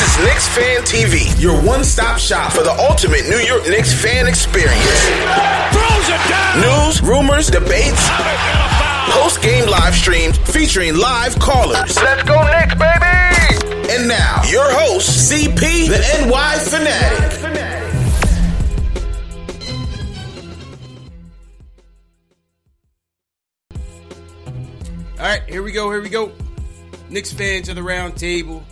This is Knicks Fan TV, your one-stop shop for the ultimate New York Knicks fan experience. News, rumors, debates, post-game live streams featuring live callers. Let's go Knicks, baby! And now, your host, CP, the NY Fanatic. All right, here we go. Here we go. Knicks fans of the round table,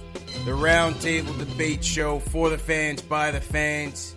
the Roundtable debate show for the fans by the fans.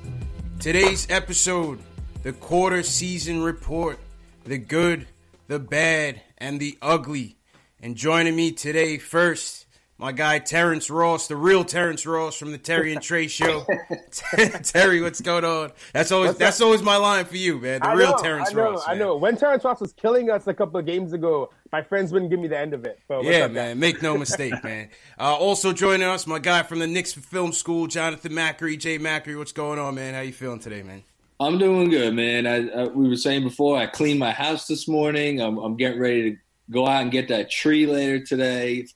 Today's episode, the quarter season report, the good, the bad, and the ugly. And joining me today, first, my guy Terrence Ross, the real Terrence Ross from the Terry and Trey show. Terry, what's going on? That's always What's that's always my line for you, man. The I real know, Terrence I know, Ross. I know. When Terrence Ross was killing us a couple of games ago, my friends wouldn't give me the end of it. But Yeah, up, man. guys? Make no mistake, man. Uh, also joining us, my guy from the Knicks Film School, Jonathan Macri. Jay Macri, what's going on, man? How you feeling today, man? I'm doing good, man. I, I, we were saying before, I cleaned my house this morning. I'm, I'm getting ready to go out and get that tree later today.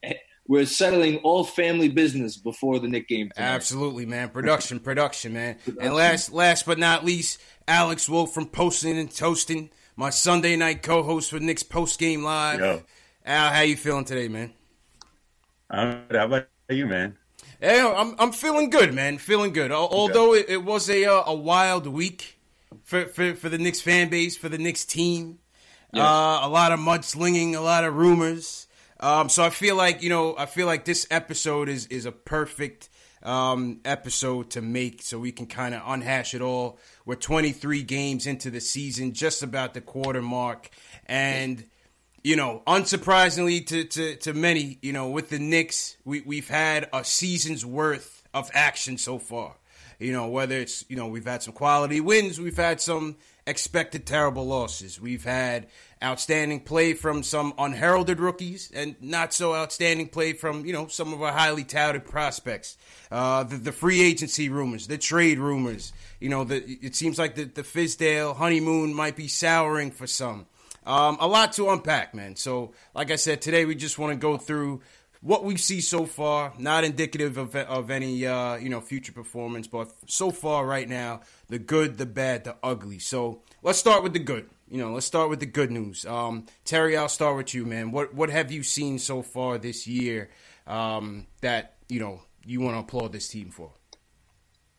We're settling all family business before the Knick game. Tonight. Absolutely, man. Production, production, man. And last, last but not least, Alex Wolf from Posting and Toasting, my Sunday night co-host for Knicks Post Game Live. Yo. Al, how you feeling today, man? I'm good. How about you, man? Hey, I'm I'm feeling good, man. Feeling good. Al- Although it, it was a uh, a wild week for, for for the Knicks fan base, for the Knicks team. Uh, a lot of mudslinging, a lot of rumors. Um, so I feel like you know, I feel like this episode is is a perfect um, episode to make, so we can kind of unhash it all. We're 23 games into the season, just about the quarter mark, and you know, unsurprisingly to, to, to many, you know, with the Knicks, we, we've had a season's worth of action so far. You know, whether it's, you know, we've had some quality wins, we've had some expected terrible losses. We've had outstanding play from some unheralded rookies and not so outstanding play from, you know, some of our highly touted prospects. Uh, the, the free agency rumors, the trade rumors, you know, the, it seems like the, the Fizdale honeymoon might be souring for some. Um, a lot to unpack, man. So, like I said, today we just want to go through what we see so far. Not indicative of of any uh, you know future performance, but so far right now, the good, the bad, the ugly. So let's start with the good. You know, let's start with the good news. Um, Terry, I'll start with you, man. What what have you seen so far this year um, that you know you want to applaud this team for?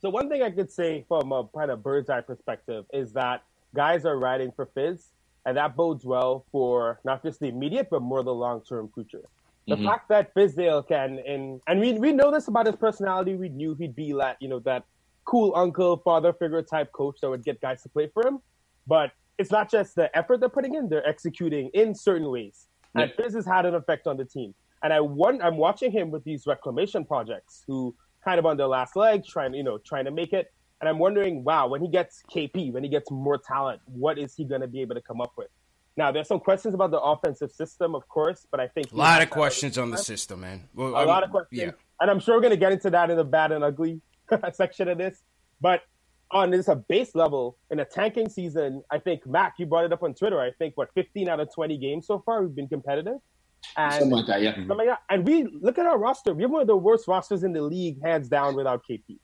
So one thing I could say from a kind of bird's eye perspective is that guys are riding for Fizz, and that bodes well for not just the immediate but more the long term future. The fact that Fizdale can, and and we we know this about his personality. We knew he'd be that, you know that cool uncle, father figure type coach that would get guys to play for him. But it's not just the effort they're putting in; they're executing in certain ways. And Fizz has had an effect on the team. And I want, I'm watching him with these reclamation projects, who kind of on their last leg, trying you know trying to make it. And I'm wondering, wow, when he gets KP, when he gets more talent, what is he going to be able to come up with? Now, there's some questions about the offensive system, of course, but I think A lot of questions on the system, man. Well, a I lot of questions, Yeah. and I'm sure we're going to get into that in the bad and ugly section of this. But on this a base level in a tanking season, I think Mac, you brought it up on Twitter. I think what 15 out of 20 games so far we've been competitive. And Something like that, yeah. something like that. And we look at our roster. We have one of the worst rosters in the league, hands down, without KP.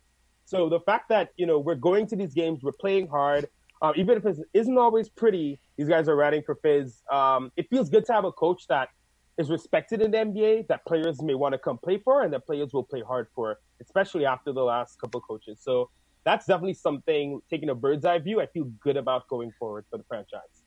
So the fact that you know we're going to these games, we're playing hard, um, even if it isn't always pretty. These guys are riding for Fizz. Um, it feels good to have a coach that is respected in the NBA, that players may want to come play for, and that players will play hard for, especially after the last couple coaches. So that's definitely something. Taking a bird's eye view, I feel good about going forward for the franchise.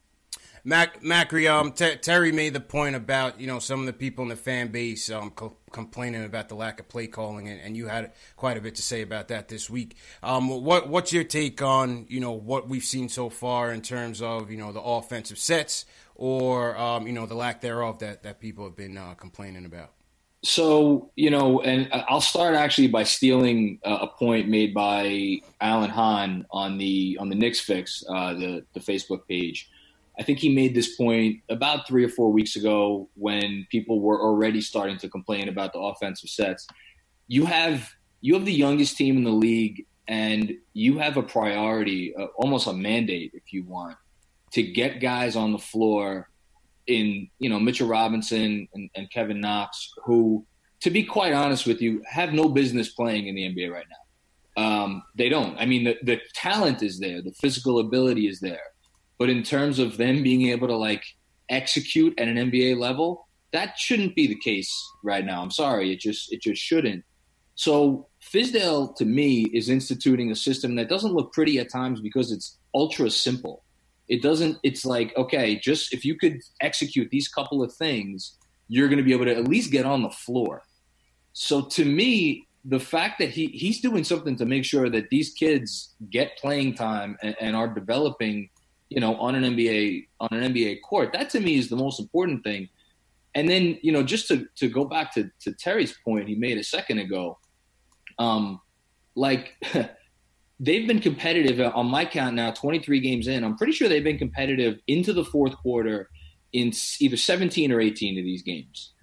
Mac Macri, um, Ter- Terry made the point about you know some of the people in the fan base um, co- complaining about the lack of play calling, and, and, you had quite a bit to say about that this week. Um, what what's your take on you know what we've seen so far in terms of you know the offensive sets or um, you know the lack thereof that that people have been uh, complaining about? So you know, and I'll start actually by stealing a point made by Alan Hahn on the on the Knicks Fix, uh, the the Facebook page I think he made this point about three or four weeks ago when people were already starting to complain about the offensive sets. You have you have the youngest team in the league, and you have a priority, uh, almost a mandate, if you want, to get guys on the floor in you know Mitchell Robinson and, and Kevin Knox, who, to be quite honest with you, have no business playing in the NBA right now. Um, they don't. I mean, the, the talent is there, the physical ability is there but in terms of them being able to like execute at an NBA level, that shouldn't be the case right now. I'm sorry, it just it just shouldn't. So Fizdale to me is instituting a system that doesn't look pretty at times because it's ultra simple. It doesn't it's like, okay, just if you could execute these couple of things, you're going to be able to at least get on the floor. So to me, the fact that he he's doing something to make sure that these kids get playing time and, and are developing you know, on an NBA on an NBA court. That to me is the most important thing. And then, you know, just to, to go back to, to Terry's point he made a second ago, um, like they've been competitive on my count now, 23 games in. I'm pretty sure they've been competitive into the fourth quarter in either 17 or 18 of these games.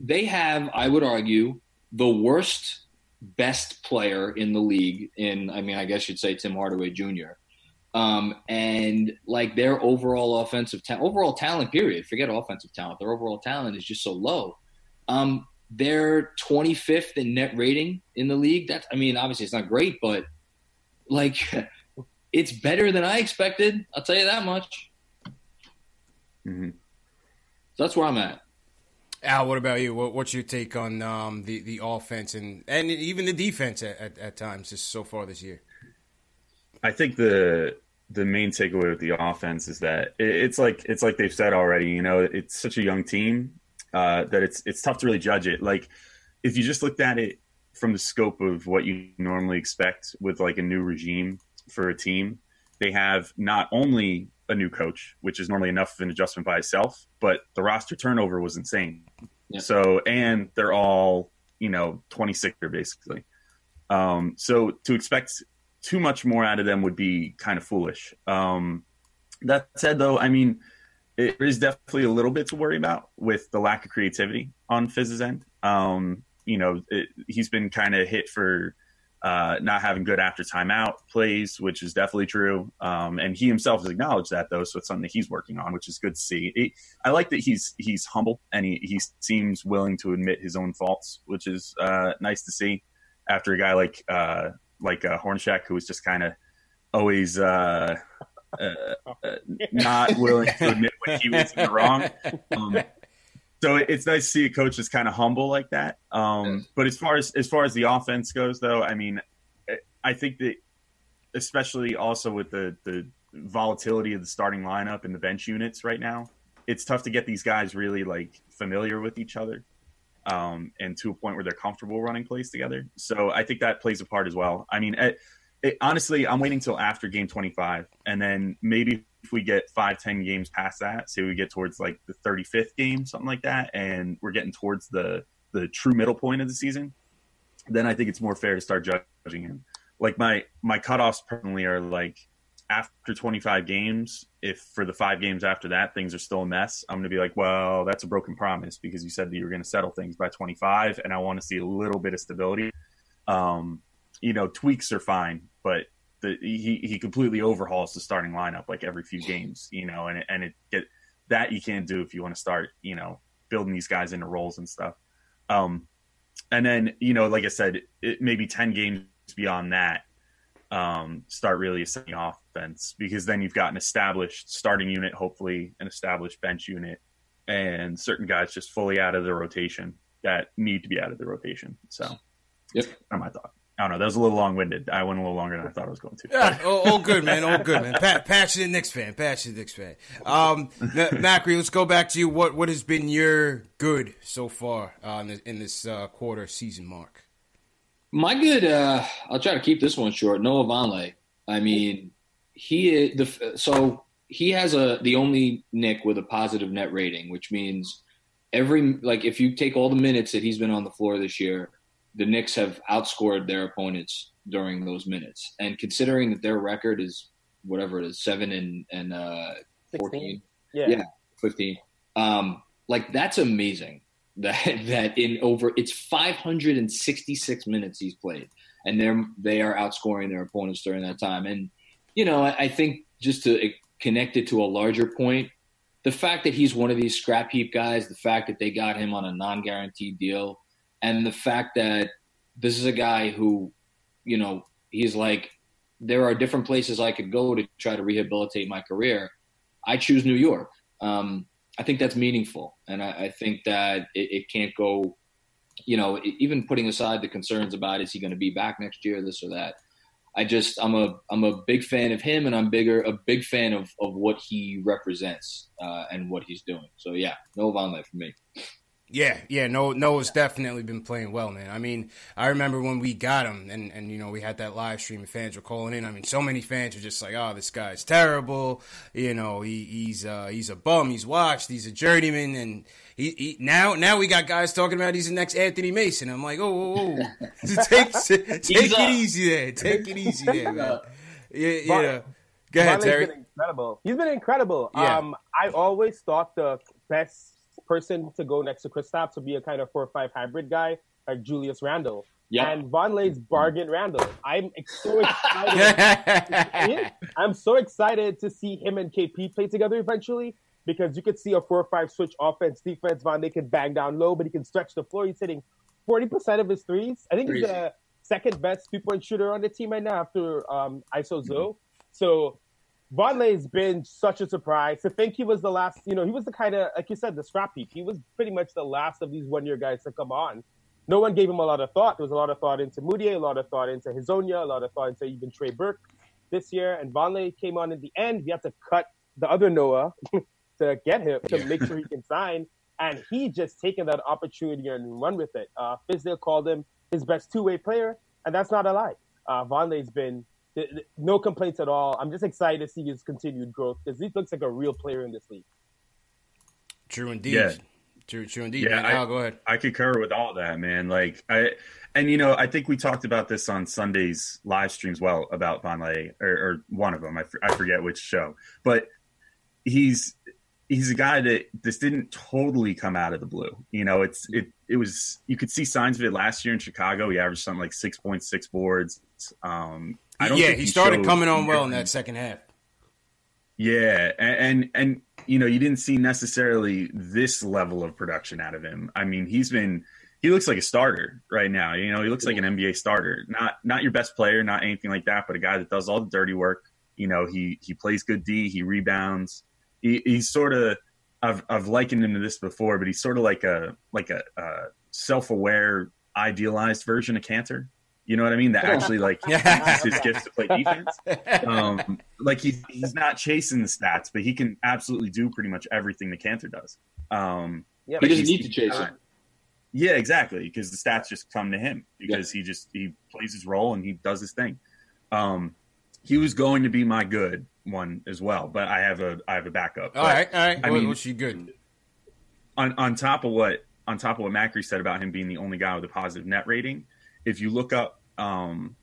They have, I would argue, the worst best player in the league in, I mean, I guess you'd say Tim Hardaway Jr. Um, and like their overall offensive talent, overall talent, period. Forget offensive talent. Their overall talent is just so low. Um, they're 25th in net rating in the league. That's, I mean, obviously it's not great, but like it's better than I expected. I'll tell you that much. Mm-hmm. So that's where I'm at. Al, what about you? What, what's your take on um, the the offense and and even the defense at, at, at times just so far this year? I think the the main takeaway with the offense is that it's like it's like they've said already. You know, it's such a young team uh, that it's it's tough to really judge it. Like if you just looked at it from the scope of what you normally expect with like a new regime for a team, they have not only a new coach, which is normally enough of an adjustment by itself, but the roster turnover was insane. Yeah. So and they're all you know 26 basically. Um, so to expect too much more out of them would be kind of foolish. Um, that said, though, I mean, it is definitely a little bit to worry about with the lack of creativity on Fizz's end. Um, you know, it, he's been kind of hit for uh, not having good after timeout plays, which is definitely true. Um, and he himself has acknowledged that, though, so it's something that he's working on, which is good to see. I like that he's he's humble and he, he seems willing to admit his own faults, which is uh, nice to see after a guy like uh, like uh, Hornacek, who was just kind of always uh, uh, uh, not willing to admit when he was in the wrong. Um, so it's nice to see a coach that's kind of humble like that. Um, but as far as as far as the offense goes, though, I mean, I think that especially also with the the volatility of the starting lineup and the bench units right now, it's tough to get these guys really like familiar with each other um, and to a point where they're comfortable running plays together. So I think that plays a part as well. I mean, it, it, honestly, I'm waiting till after game 25, and then maybe if we get five, 10 games past that, say we get towards like the 35th game, something like that, and we're getting towards the the true middle point of the season, then I think it's more fair to start judging him. Like my my cutoffs personally are like after 25 games, if for the five games after that things are still a mess, I'm going to be like, well, that's a broken promise because you said that you were going to settle things by 25, and I want to see a little bit of stability. Um, you know, tweaks are fine, but the, he he completely overhauls the starting lineup like every few games, you know, and and it get that you can't do if you want to start, you know, building these guys into roles and stuff. Um, and then you know, like I said, it, maybe ten games beyond that, um, start really assessing offense because then you've got an established starting unit, hopefully an established bench unit, and certain guys just fully out of the rotation that need to be out of the rotation. So, yep, that's my thought. I don't know. That was a little long winded. I went a little longer than I thought I was going to. Yeah, all, all good, man. All good, man. Pa- passionate Knicks fan. Passionate Knicks fan. Um, Macri, let's go back to you. What what has been your good so far uh, in this, in this uh, quarter season mark? My good. Uh, I'll try to keep this one short. Noah Vonleh. I mean, he the so he has a the only Knick with a positive net rating, which means every like if you take all the minutes that he's been on the floor this year the Knicks have outscored their opponents during those minutes. And considering that their record is whatever it is, seven and and uh, fourteen, yeah. yeah, fifteen. Um, like that's amazing. That that in over it's 566 minutes he's played, and they're they are outscoring their opponents during that time. And you know, I, I think just to connect it to a larger point, the fact that he's one of these scrap heap guys, the fact that they got him on a non-guaranteed deal and the fact that this is a guy who, you know, he's like, there are different places I could go to try to rehabilitate my career. I choose New York. Um, I think that's meaningful, and I, I think that it, it, can't go. You know, even putting aside the concerns about is he going to be back next year, this or that. I just I'm a I'm a big fan of him, and I'm bigger a big fan of of what he represents uh, and what he's doing. So yeah, no Vonleh for me. Yeah, yeah, no, Noah's definitely been playing well, man. I mean, I remember when we got him, and and you know we had that live stream, and fans were calling in. I mean, so many fans were just like, "Oh, this guy's terrible," you know, he, he's uh, he's a bum, he's washed, he's a journeyman, and he, he, now now we got guys talking about he's the next Anthony Mason. I'm like, oh, oh, oh. take take it easy there, take it easy there, man. Yeah, yeah. Go ahead, Terry. He's been incredible. He's been incredible. Yeah. Um, I always thought the best person to go next to Kristaps to be a kind of four or five hybrid guy like Julius Randle. Yep. And Vonleh's bargain Randle. I'm so excited. I'm so excited to see him and KP play together eventually because you could see a four or five switch offense defense. Vonleh can bang down low, but he can stretch the floor. He's hitting 40% of his threes. I think Crazy. he's the second best three point shooter on the team right now after um, ISO Zo. Mm-hmm. So Vonleh's been such a surprise. To think he was the last, you know, he was the kind of, like you said, the scrap heap. He was pretty much the last of these one year guys to come on. No one gave him a lot of thought. There was a lot of thought into Mudiay, a lot of thought into Hezonja, a lot of thought into even Trey Burke this year. And Vonleh came on in the end. We had to cut the other Noah to get him, to make sure he can sign. And he just taken that opportunity and run with it. Uh, Fizdale called him his best two way player, and that's not a lie. Uh, Vonleh's been no complaints at all. I'm just excited to see his continued growth because he looks like a real player in this league. True indeed. Yeah. True, true indeed. Yeah, man, I, go ahead. I concur with all that, man. Like I, and you know, I think we talked about this on Sunday's live streams. Well, about Vonleh or, or one of them. I, I forget which show, but he's he's a guy that this didn't totally come out of the blue. You know, it's it it was you could see signs of it last year in Chicago. He averaged something like six point six boards. Um, I don't yeah, he, he started coming on well in that second half. Yeah, and, and, and you know you didn't see necessarily this level of production out of him. I mean, he's been he looks like a starter right now. You know, he looks like an NBA starter. Not not your best player, not anything like that, but a guy that does all the dirty work. You know, he he plays good D, he rebounds. He, he's sort of I've I've likened him to this before, but he's sort of like a like a, uh, a self aware, idealized version of Kanter. You know what I mean? That actually like uses his gifts to play defense. Um, like he's he's not chasing the stats, but he can absolutely do pretty much everything the Kanter does. Um, yeah, he doesn't need to chase it. Yeah, exactly, because the stats just come to him because yeah. he just he plays his role and he does his thing. Um, he was going to be my good one as well, but I have a I have a backup. All but, right, all right. I mean, what's she good? On on top of what on top of what Macri said about him being the only guy with a positive net rating, if you look up um,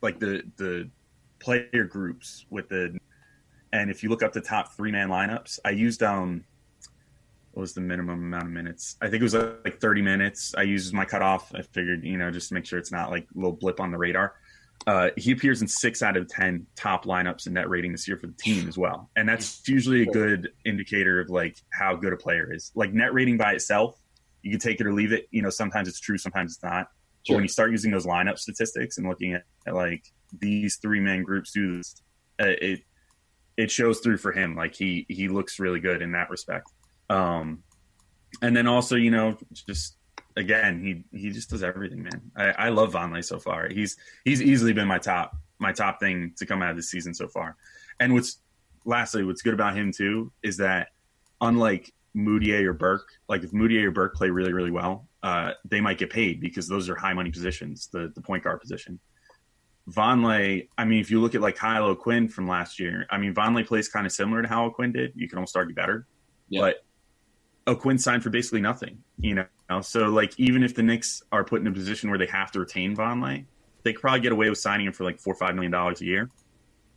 like the the player groups with the and if you look up the top three man lineups, I used um what was the minimum amount of minutes? I think it was like 30 minutes. I used my cutoff. I figured, you know, just to make sure it's not like a little blip on the radar. Uh, he appears in six out of ten top lineups in net rating this year for the team as well, and that's usually a good indicator of like how good a player is. Like net rating by itself, you can take it or leave it. You know, sometimes it's true, sometimes it's not. Sure. But when you start using those lineup statistics and looking at, at like these three man groups do this, uh, it it shows through for him. Like he he looks really good in that respect. Um, and then also, you know, just again, he he just does everything, man. I, I love Vonleh so far. He's he's easily been my top my top thing to come out of this season so far. And what's lastly, what's good about him too is that unlike Mudiay or Burke, like if Mudiay or Burke play really really well, uh, they might get paid because those are high money positions, the the point guard position. Vonleh, I mean, if you look at like Kyle O'Quinn from last year, I mean, Vonleh plays kind of similar to how O'Quinn did. You can almost argue better, yeah. but O'Quinn signed for basically nothing, you know. So like even if the Knicks are put in a position where they have to retain Vonleh, they could probably get away with signing him for like four or five million dollars a year,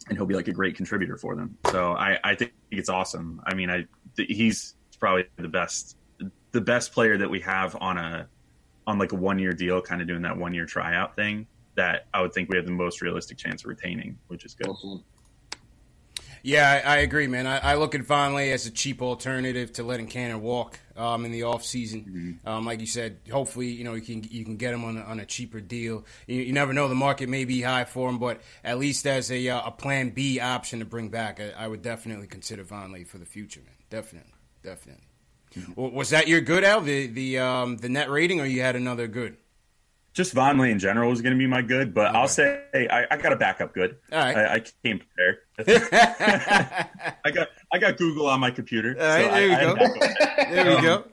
and he'll be like a great contributor for them. So I, I think it's awesome. I mean, I he's probably the best the best player that we have on a on like a one year deal, kind of doing that one year tryout thing. That I would think we have the most realistic chance of retaining, which is good. Awesome. Yeah, I, I agree, man. I, I, look at Vonleh as a cheap alternative to letting Kanter walk um, in the off season. Mm-hmm. Um, like you said, hopefully, you know you can you can get him on a, on a cheaper deal. You, you, never know; the market may be high for him, but at least as a uh, a Plan B option to bring back, I, I would definitely consider Vonleh for the future, man. Definitely, definitely. Was that your good, Al? The the um, the net rating, or you had another good? just Vonleh in general is going to be my good, but okay. I'll say I, I, got a backup good. All right. I, I came prepared. I got I got Google on my computer. All right, so there, I, we go. there we um, go.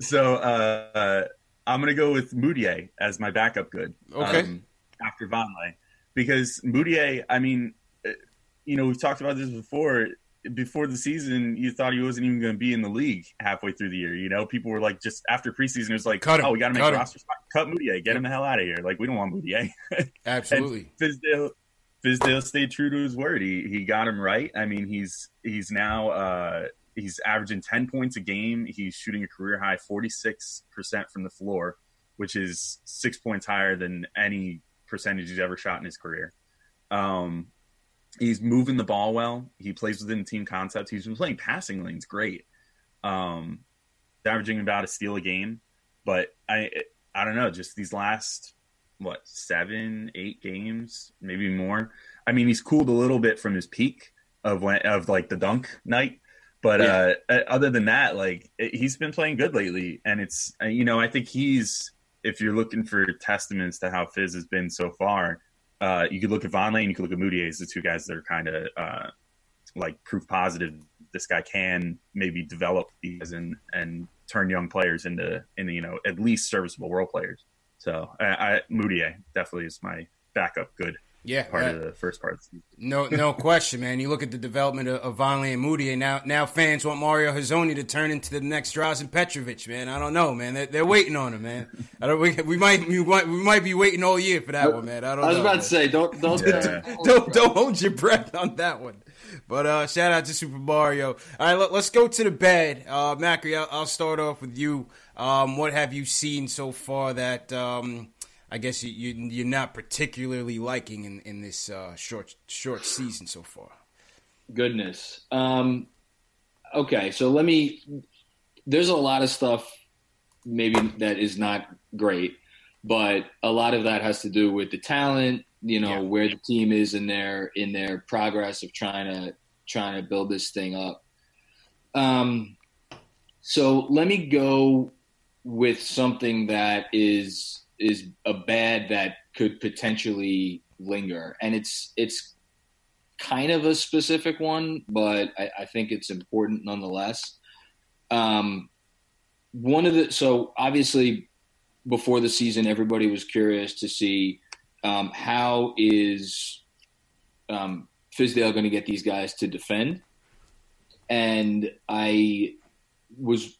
So uh, I'm going to go with Mudiay as my backup good. Okay. Um, after Vonleh, because Mudiay, I mean, uh, you know, we've talked about this before before the season, you thought he wasn't even going to be in the league halfway through the year. You know, people were like, just after preseason, it was like, cut him, oh, we got to make a roster spot. Cut Mudiay, get him the hell out of here. Like, we don't want Mudiay. Absolutely. Fizdale, Fizdale stayed true to his word. He he got him right. I mean, he's he's now uh, he's averaging ten points a game. He's shooting a career high forty six percent from the floor, which is six points higher than any percentage he's ever shot in his career. Um, He's moving the ball well. He plays within team concepts. He's been playing passing lanes great. Um, averaging about a steal a game, but I I don't know. Just these last what seven eight games, maybe more. I mean, he's cooled a little bit from his peak of when of like the dunk night, but yeah. uh, other than that, like he's been playing good lately, and it's uh, you know I think he's if you're looking for testaments to how Fizz has been so far, uh, you could look at Vonleh and you could look at Mudiay as the two guys that are kind of uh, like proof positive. This guy can maybe develop these and and turn young players into into you know at least serviceable role players. So I, I Mudiay definitely is my backup good yeah, part of the first part. The no, no question, man. You look at the development of, of Vonleh and Moody, and now now fans want Mario Hezonja to turn into the next Drazen Petrovic, man. I don't know, man. They're, they're waiting on him, man. I don't. We, we, might we might we might be waiting all year for that one, man. I don't. Know. I was know, about man. to say, don't don't yeah. don't don't hold your breath on that one. But uh, shout out to Super Mario. All right, let, us go to the bed. Uh, Macri, I'll, I'll, start off with you. Um, what have you seen so far that um, I guess you, you are not particularly liking in in this uh, short short season so far. Goodness. Um, okay, so let me. There's a lot of stuff maybe that is not great, but a lot of that has to do with the talent. You know yeah. where the team is in their in their progress of trying to trying to build this thing up. Um, so let me go with something that is is a bad that could potentially linger, and it's it's kind of a specific one, but I, I think it's important nonetheless. Um, one of the so obviously before the season, everybody was curious to see um, how is um, Fizdale going to get these guys to defend, and I was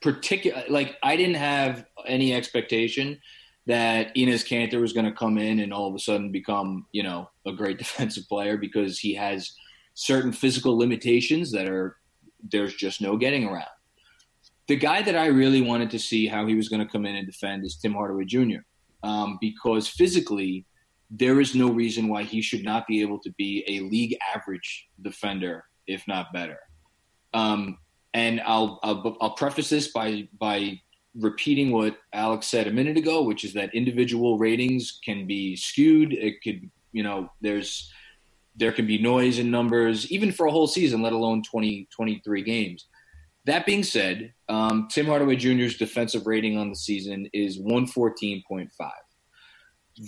particular like I didn't have any expectation that Enes Kanter was going to come in and all of a sudden become, you know, a great defensive player because he has certain physical limitations that are there's just no getting around. The guy that I really wanted to see how he was going to come in and defend is Tim Hardaway Jr. Um, because physically there is no reason why he should not be able to be a league average defender, if not better. Um, and I'll, I'll, I'll preface this by by repeating what Alex said a minute ago, which is that individual ratings can be skewed. It could, you know, there's there can be noise in numbers, even for a whole season, let alone 20, 23 games. That being said, um, Tim Hardaway Jr.'s defensive rating on the season is 114.5.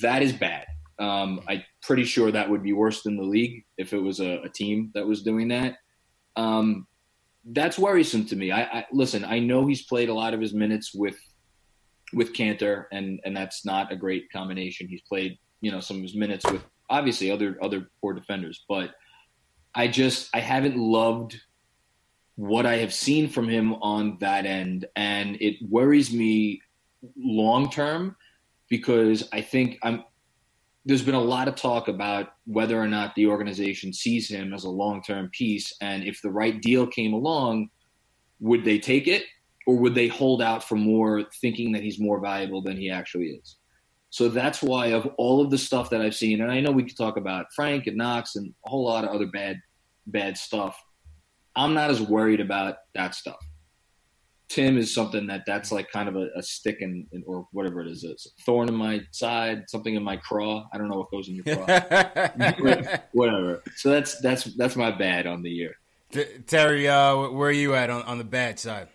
That is bad. Um, I'm pretty sure that would be worse than the league if it was a, a team that was doing that. Um, that's worrisome to me. I, I, listen. I know he's played a lot of his minutes with with Kanter, and and that's not a great combination. He's played you know some of his minutes with obviously other other poor defenders, but I just I haven't loved what I have seen from him on that end, and it worries me long term because I think I'm. There's been a lot of talk about whether or not the organization sees him as a long term piece, and if the right deal came along, would they take it, or would they hold out for more, thinking that he's more valuable than he actually is? So that's why, of all of the stuff that I've seen, and I know we could talk about Frank and Knox and a whole lot of other bad, bad stuff. I'm not as worried about that stuff. Tim is something that that's like kind of a, a stick in, in, or whatever it is, a thorn in my side, something in my craw. I don't know what goes in your craw, whatever. So that's that's that's my bad on the year. Terry, uh, where are you at on, on the bad side?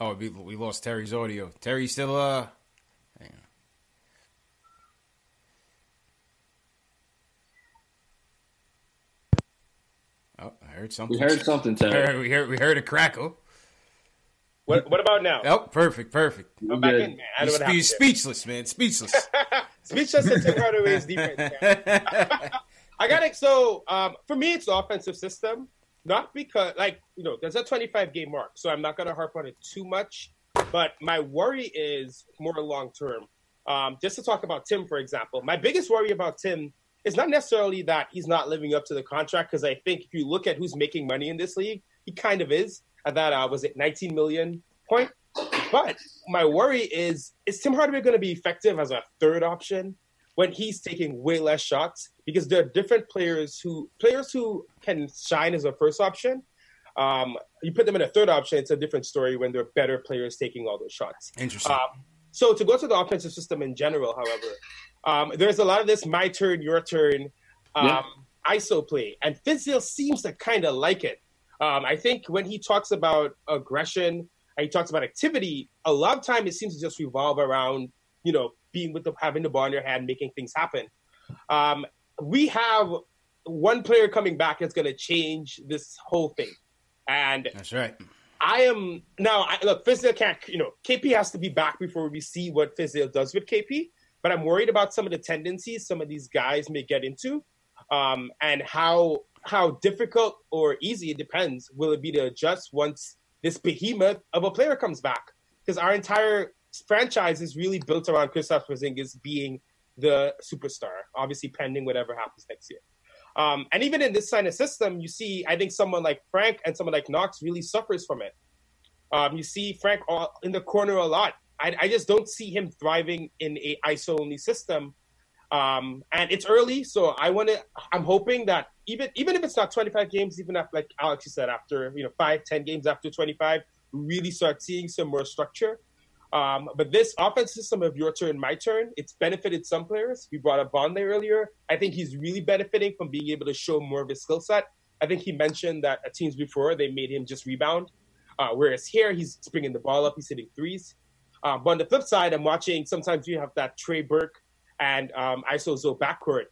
Oh, we, we lost Terry's audio. Terry still uh. Hang on. Oh, I heard something. We heard something, Terry. We heard we heard a crackle. What, what about now? Oh, perfect, perfect. I'm back in, man. I don't know what You're happened speechless, man. Speechless. there. Speechless at Tim Hardaway's defense. I got it. So um, for me, it's the offensive system. Not because, like, you know, there's a 25 game mark, so I'm not going to harp on it too much. But my worry is more long term. Um, just to talk about Tim, for example, my biggest worry about Tim is not necessarily that he's not living up to the contract, because I think if you look at who's making money in this league, he kind of is. At that, uh, was it 19 million point? But my worry is, is Tim Hardaway going to be effective as a third option when he's taking way less shots? Because there are different players who players who can shine as a first option. Um, you put them in a third option, it's a different story when there are better players taking all those shots. Interesting. Um, so to go to the offensive system in general, however, um, there's a lot of this my turn, your turn, um, Yeah. ISO play, and Fizdale seems to kind of like it. Um, I think when he talks about aggression, and he talks about activity, a lot of time it seems to just revolve around you know being with the having the ball in your hand, making things happen. Um, we have one player coming back that's going to change this whole thing, and That's right. I am now. I, look, Fizdale can't. You know, KP has to be back before we see what Fizdale does with KP. But I'm worried about some of the tendencies some of these guys may get into, um, and how how difficult or easy it depends. Will it be to adjust once this behemoth of a player comes back? Because our entire franchise is really built around Kristaps Porzingis being the superstar. Obviously, pending whatever happens next year. Um, and even in this kind of system, you see, I think someone like Frank and someone like Knox really suffers from it. Um, you see Frank in the corner a lot. I, I just don't see him thriving in a ISO only system. Um, and it's early, so I want to. I'm hoping that even even if it's not 25 games, even after like Alex said, after you know five, 10 games after 25, we really start seeing some more structure. Um, but this offense system of your turn, my turn, it's benefited some players. We brought up Vonleh earlier. I think he's really benefiting from being able to show more of his skill set. I think he mentioned that at teams before they made him just rebound, uh, whereas here he's bringing the ball up, he's hitting threes. Uh, but on the flip side, I'm watching. Sometimes you have that Trey Burke and um, ISO Zo backcourt,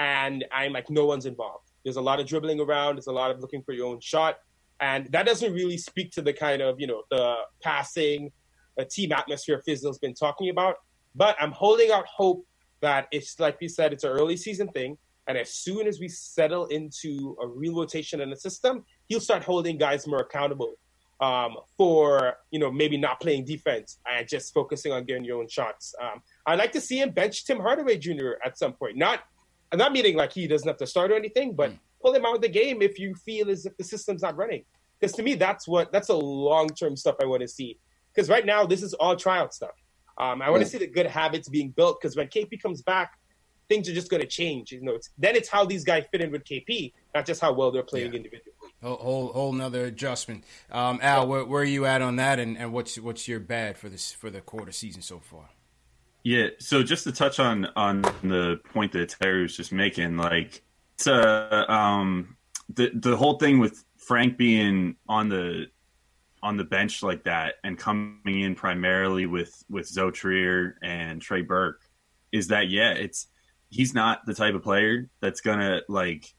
and I'm like, no one's involved. There's a lot of dribbling around. There's a lot of looking for your own shot, and that doesn't really speak to the kind of you know the passing, uh, team atmosphere Fizdale's been talking about. But I'm holding out hope that it's like we said, it's an early season thing, and as soon as we settle into a real rotation in the system, he'll start holding guys more accountable um, for you know maybe not playing defense and just focusing on getting your own shots. Um, I'd like to see him bench Tim Hardaway Jr. at some point. Not I'm not meaning like he doesn't have to start or anything, but pull him out of the game if you feel as if the system's not running. Because to me, that's what that's a long term stuff I want to see. Because right now, this is all tryout stuff. Um, I want to see the good habits being built because when KP comes back, things are just going to change. You know, it's, then it's how these guys fit in with KP, not just how well they're playing yeah. individually. Whole, whole, whole another adjustment. Um, Al, where, where, are you at on that, and, and what's what's your bad for this for the quarter season so far? Yeah, so just to touch on on the point that Terry was just making, like it's uh, um the the whole thing with Frank being on the on the bench like that and coming in primarily with with Zo Trier and Trey Burke is that yeah, it's he's not the type of player that's gonna like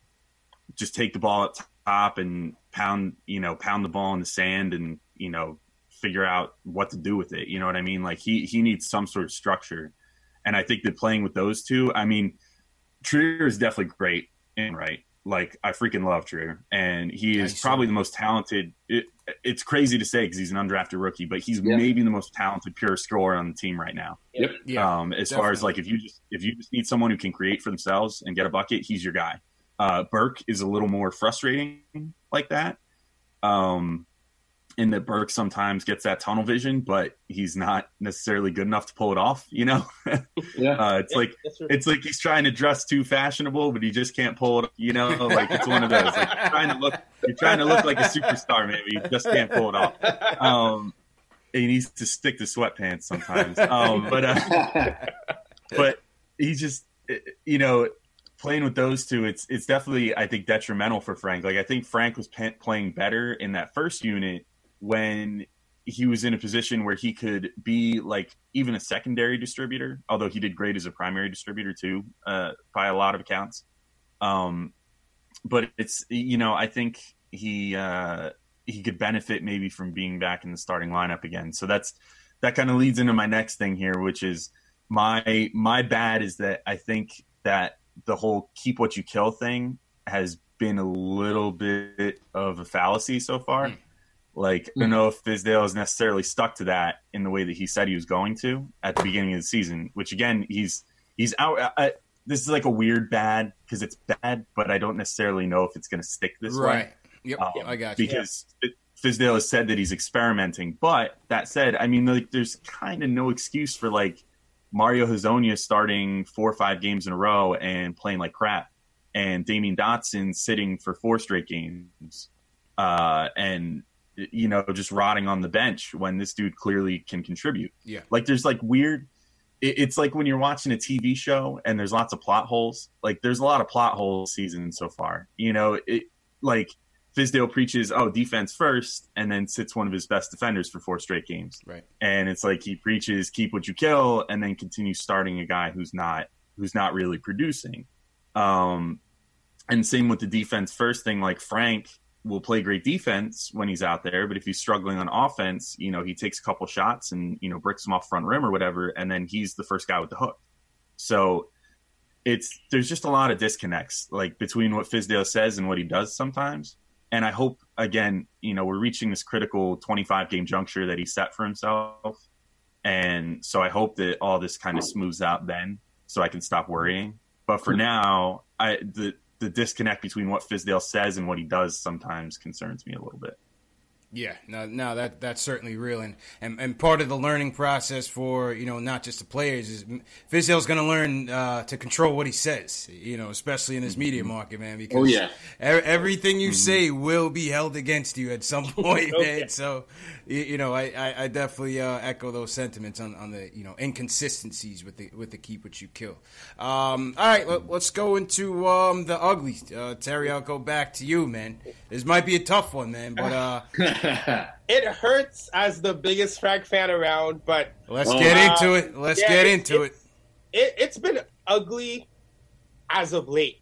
just take the ball up top and pound you know pound the ball in the sand and you know figure out what to do with it. You know what I mean? Like he he needs some sort of structure, and I think that playing with those two, I mean, Trier is definitely great and right. Like I freaking love Trier, and he is probably the most talented. It, it's crazy to say because he's an undrafted rookie, but he's yeah. maybe the most talented pure scorer on the team right now. Yep. Yeah. Um, as definitely. far as like if you just if you just need someone who can create for themselves and get a bucket, he's your guy. Uh, Burke is a little more frustrating like that. Um, in that Burke sometimes gets that tunnel vision, but he's not necessarily good enough to pull it off. You know, yeah, uh, it's yeah, like it's like he's trying to dress too fashionable, but he just can't pull it. You know, like it's one of those. Like you're trying to look, you're trying to look like a superstar, maybe you just can't pull it off. Um, he needs to stick to sweatpants sometimes. Um, but uh, but he just, you know, playing with those two, it's it's definitely I think detrimental for Frank. Like I think Frank was p- playing better in that first unit when he was in a position where he could be like even a secondary distributor, although he did great as a primary distributor too, uh, by a lot of accounts. Um, but it's you know I think he uh, he could benefit maybe from being back in the starting lineup again. So that's that kind of leads into my next thing here, which is my my bad is that I think that the whole keep what you kill thing has been a little bit of a fallacy so far. Mm. Like, I don't know if Fizdale is necessarily stuck to that in the way that he said he was going to at the beginning of the season. Which again, he's he's out. I, uh, uh, this is like a weird bad because it's bad, but I don't necessarily know if it's going to stick this right. way. Right. Yep. Um, I got you. Because yeah. Fizdale has said that he's experimenting, but that said, I mean, like, there's kind of no excuse for like Mario Hezonja starting four or five games in a row and playing like crap, and Damyean Dotson sitting for four straight games, uh, and you know just rotting on the bench when this dude clearly can contribute. Yeah, like there's like weird. it's like when you're watching a TV show and there's lots of plot holes. Like there's a lot of plot holes season so far. You know, it like Fizdale preaches, oh, defense first, and then sits one of his best defenders for four straight games. Right. And it's like he preaches keep what you kill, and then continues starting a guy who's not who's not really producing. Um, and same with the defense first thing. Like Frank will play great defense when he's out there, but if he's struggling on offense, you know, he takes a couple shots and you know bricks him off front rim or whatever, and then he's the first guy with the hook. So it's there's just a lot of disconnects like between what Fizdale says and what he does sometimes and I hope again, you know, we're reaching this critical 25 game juncture that he set for himself, and so I hope that all this kind of smooths out then, so I can stop worrying. But for now, I the the disconnect between what Fizdale says and what he does sometimes concerns me a little bit. Yeah, no, no, that that's certainly real, and, and and part of the learning process for you know not just the players is Fizdale's going to learn uh, to control what he says, you know, especially in this media mm-hmm. market, man. Because oh yeah, everything you mm-hmm. say will be held against you at some point, okay. man. So you, know, I, I, I definitely uh, echo those sentiments on, on the you know inconsistencies with the with the keep what you kill. Um, all right, let, us go into um, the ugly. Uh, Terry, I'll go back to you, man. This might be a tough one, man, but uh, it hurts as the biggest Frank fan around. But let's get into it. Let's yeah, get into it, it. It's been ugly as of late.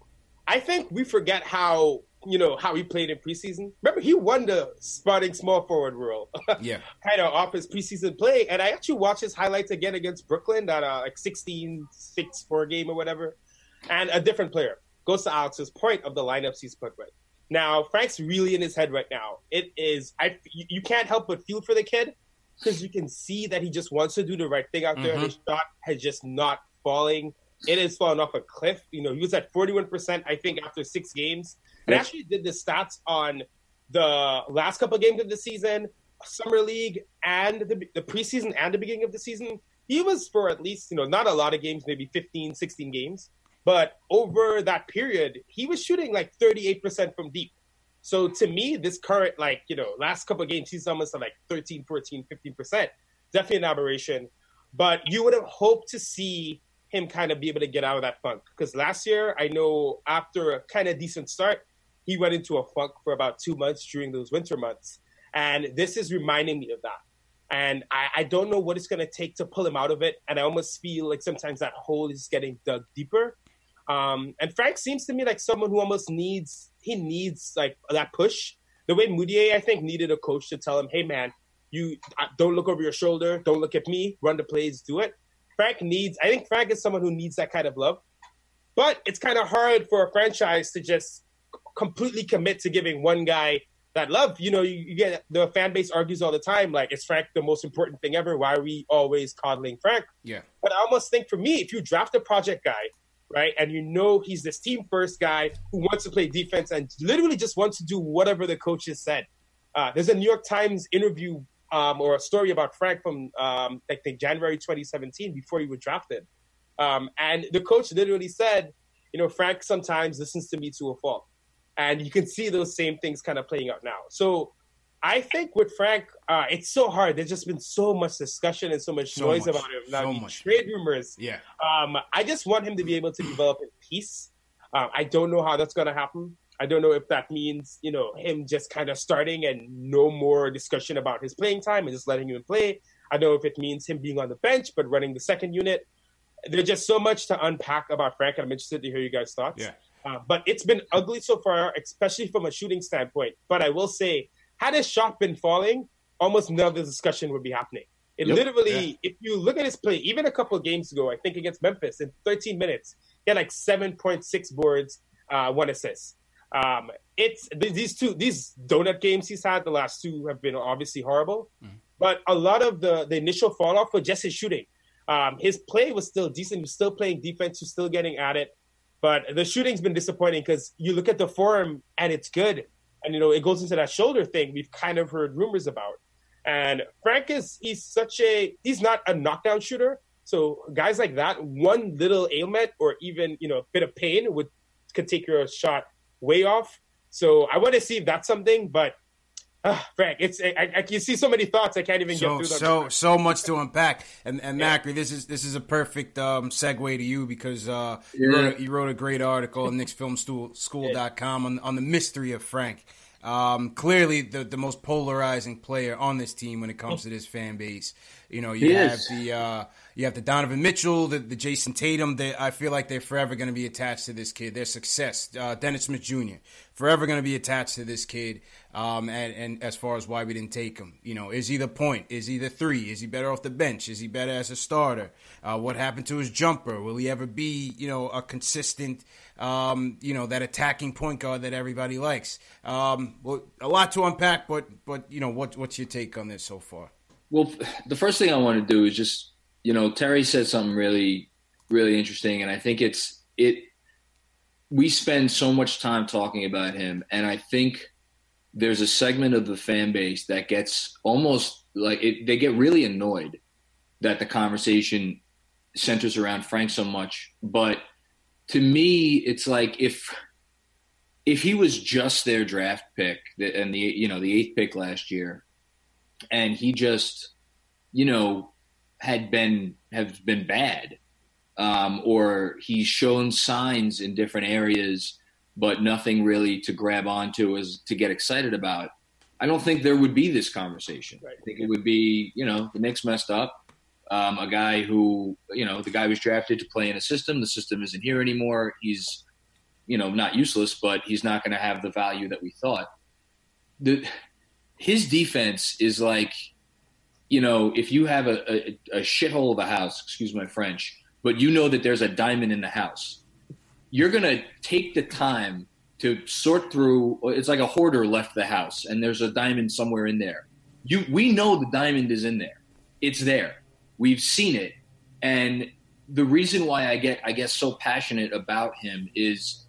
I think we forget how you know how he played in preseason. Remember, he won the spotting small forward role. yeah, kind of off his preseason play, and I actually watched his highlights again against Brooklyn that uh, like 16-6 4 game or whatever, and a different player goes to Alex's point of the lineups he's put with. Now Frank's really in his head right now. It is I you, can't help but feel for the kid because you can see that he just wants to do the right thing out there, mm-hmm. and his shot has just not falling. It has fallen off a cliff. You know, he was at 41%, I think, after six games. And actually did the stats on the last couple of games of the season, summer league, and the, the preseason and the beginning of the season. he was for at least, you know, not a lot of games, maybe 15, 16 games. But over that period, he was shooting like 38% from deep. So to me, this current, like, you know, last couple of games, he's almost at like 13, 14, 15%. Definitely an aberration. But you would have hoped to see him kind of be able to get out of that funk. Because last year, I know after a kind of decent start, he went into a funk for about two months during those winter months. And this is reminding me of that. And I, I don't know what it's going to take to pull him out of it. And I almost feel like sometimes that hole is getting dug deeper. Um, and Frank seems to me like someone who almost needs he needs like that push. The way Mudiay, I think, needed a coach to tell him, "Hey, man, you uh, don't look over your shoulder, don't look at me, run the plays, do it." Frank needs. I think Frank is someone who needs that kind of love. But it's kind of hard for a franchise to just completely commit to giving one guy that love. You know, you, you, get the fan base argues all the time, like, is Frank the most important thing ever? Why are we always coddling Frank? Yeah. But I almost think for me, if you draft a project guy right? And you know he's this team first guy who wants to play defense and literally just wants to do whatever the coaches said. Uh, there's a New York Times interview um, or a story about Frank from um, I think January 2017 before he was drafted, um, and the coach literally said, you know, Frank sometimes listens to me to a fault, and you can see those same things kind of playing out now. So I think with Frank, uh, it's so hard. There's just been so much discussion and so much so noise much, about him. Now, so much. trade rumors. Yeah. Um, I just want him to be able to develop in peace. Um, I don't know how that's going to happen. I don't know if that means, you know, him just kind of starting and no more discussion about his playing time and just letting him play. I don't know if it means him being on the bench but running the second unit. There's just so much to unpack about Frank. And I'm interested to hear you guys' thoughts. Yeah. Uh, but it's been ugly so far, especially from a shooting standpoint. But I will say, had his shot been falling, almost none of the discussion would be happening. It yep. literally, yeah. if you look at his play, even a couple of games ago, I think against Memphis, in 13 minutes, he had like 7.6 boards, uh, one assist. Um, it's these two, these donut games he's had, the last two have been obviously horrible. Mm-hmm. But a lot of the, the initial fall off was just his shooting. Um, his play was still decent. He was still playing defense. He was still getting at it. But the shooting's been disappointing because you look at the form and it's good and you know it goes into that shoulder thing we've kind of heard rumors about. And Frank is he's such a he's not a knockdown shooter. So guys like that, one little ailment or even you know a bit of pain would could take your shot way off. So I want to see if that's something, but uh, Frank, it's I, I, you see so many thoughts I can't even so, get through them. So so much to unpack, and and yeah. Macri, this is this is a perfect um, segue to you because uh, yeah. you, wrote a, you, wrote a, great article on KnicksFilmSchool.com yeah. on on the mystery of Frank. Um, clearly, the the most polarizing player on this team when it comes to this fan base. You know, you he have is. the uh, you have the Donovan Mitchell, the, the Jayson Tatum. They, I feel like they're forever going to be attached to this kid. Their success, uh, Dennis Smith Jr. Forever going to be attached to this kid. Um, and, and as far as why we didn't take him, you know, is he the point? Is he the three? Is he better off the bench? Is he better as a starter? Uh, what happened to his jumper? Will he ever be, you know, a consistent, um, you know, that attacking point guard that everybody likes? Um, well, a lot to unpack, but but you know, what what's your take on this so far? Well, the first thing I want to do is just, you know, Terry said something really, really interesting, and I think it's it. We spend so much time talking about him, and I think there's a segment of the fan base that gets almost like it, they get really annoyed that the conversation centers around Frank so much. But to me, it's like if if he was just their draft pick and the you know the eighth pick last year, and he just you know had been have been bad, um, or he's shown signs in different areas but nothing really to grab onto as to get excited about. I don't think there would be this conversation. Right. I think it would be, you know, the Knicks messed up. Um, a guy who, you know, the guy was drafted to play in a system. The system isn't here anymore. He's, you know, not useless, but he's not going to have the value that we thought. The, his defense is like, you know, if you have a, a, a shithole of a house, excuse my French, but you know that there's a diamond in the house you're going to take the time to sort through it's like a hoarder left the house and there's a diamond somewhere in there. You we know the diamond is in there. It's there. We've seen it. And the reason why i get i guess so passionate about him is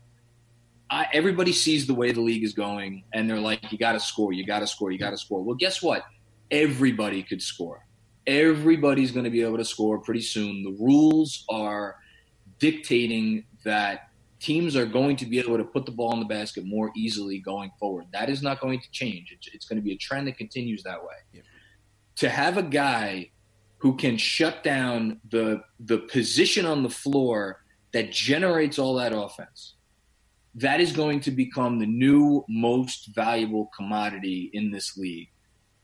I, everybody sees the way the league is going and they're like you got to score you got to score you got to score well guess what everybody could score everybody's going to be able to score pretty soon. The rules are dictating that teams are going to be able to put the ball in the basket more easily going forward. That is not going to change. It's, it's going to be a trend that continues that way. Yep. To have a guy who can shut down the the position on the floor that generates all that offense, that is going to become the new most valuable commodity in this league.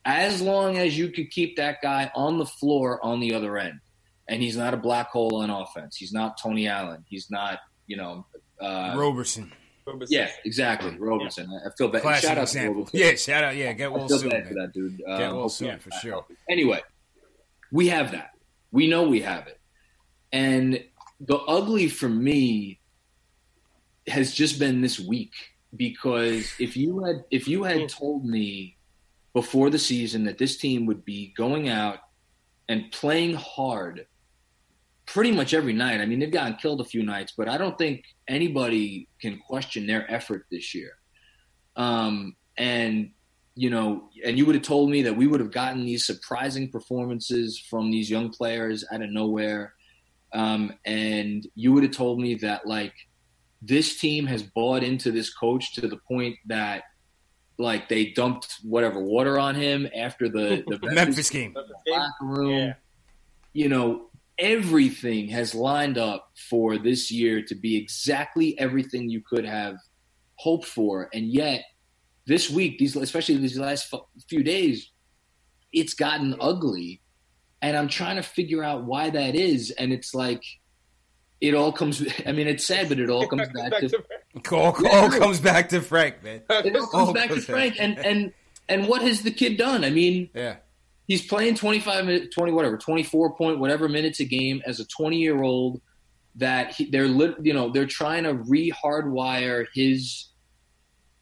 As long as you could keep that guy on the floor on the other end, and he's not a black hole on offense. He's not Tony Allen. He's not, you know, uh, Roberson. Roberson. Yeah, exactly. Roberson. Yeah. I feel bad. Classic shout out example. to Yeah, shout out. Yeah, get well I feel soon. Bad for that dude. Um, get well soon for sure. Anyway, we have that. We know we have it, and the ugly for me has just been this week because if you had if you had told me before the season that this team would be going out and playing hard pretty much every night. I mean, they've gotten killed a few nights, but I don't think anybody can question their effort this year. Um, and you know, and you would have told me that we would have gotten these surprising performances from these young players out of nowhere. Um, and you would have told me that like this team has bought into this coach to the point that like they dumped whatever water on him after the, the Memphis, Memphis game. Locker room. Yeah. You know, everything has lined up for this year to be exactly everything you could have hoped for, and yet this week, these especially these last few days, it's gotten ugly, and I'm trying to figure out why that is, and it's like it all comes. I mean, it's sad, but it all comes back, back, to, to all, all comes back to Frank, man. It all comes all back to Frank, and and and what has the kid done? I mean, yeah he's playing 25 minutes, 20 whatever, 24 point whatever minutes a game as a 20 year old that he, they're you know they're trying to re-hardwire his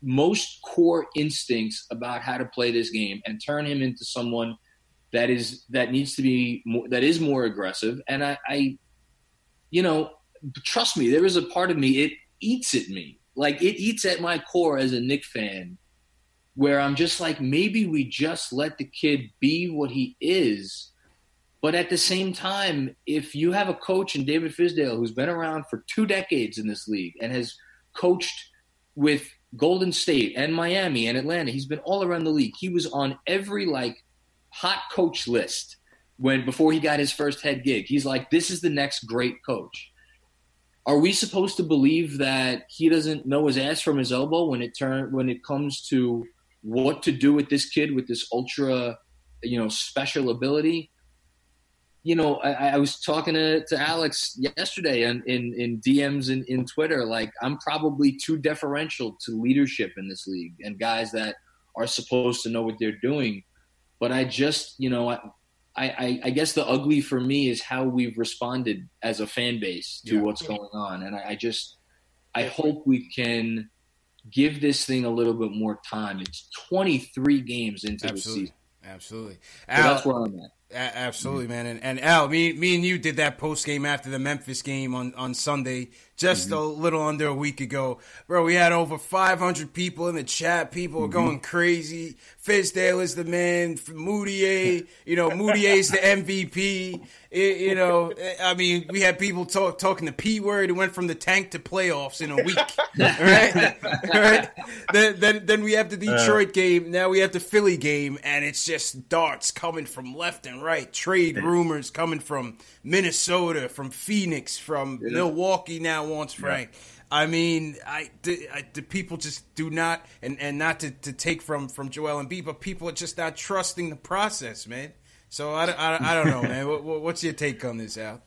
most core instincts about how to play this game and turn him into someone that is that needs to be more, that is more aggressive and I, I you know trust me there is a part of me it eats at me like it eats at my core as a Knick fan where I'm just like, maybe we just let the kid be what he is. But at the same time, if you have a coach in David Fizdale who's been around for two decades in this league and has coached with Golden State and Miami and Atlanta, he's been all around the league. He was on every like hot coach list when before he got his first head gig. He's like, this is the next great coach. Are we supposed to believe that he doesn't know his ass from his elbow when it turn when it comes to what to do with this kid with this ultra, you know, special ability. You know, I, I was talking to, to Alex yesterday in, in, in DMs in, in Twitter. Like, I'm probably too deferential to leadership in this league and guys that are supposed to know what they're doing. But I just, you know, I, I, I, guess the ugly for me is how we've responded as a fan base to yeah. what's going on, and I, I, just I hope we can give this thing a little bit more time. It's 23 games into the season. Absolutely. So that's where I'm at. A- absolutely, mm-hmm. man. And, and Al, me, me and you did that post game after the Memphis game on, on Sunday, just mm-hmm. a little under a week ago. Bro, we had over 500 people in the chat. People were mm-hmm. going crazy. Fizdale is the man. Mudiay, you know, Mudiay is the MVP. It, you know, I mean, we had people talk, talking the P word. It went from the tank to playoffs in a week. right? right? Then, then, then we have the Detroit uh, game. Now we have the Philly game, and it's just darts coming from left and right. Trade rumors coming from Minnesota, from Phoenix, from yeah. Milwaukee now wants Frank. Yeah. I mean, I, I, the people just do not, and, and not to, to take from from Joel Embiid, but people are just not trusting the process, man. So I, I, I don't know, man. What, what's your take on this, Al?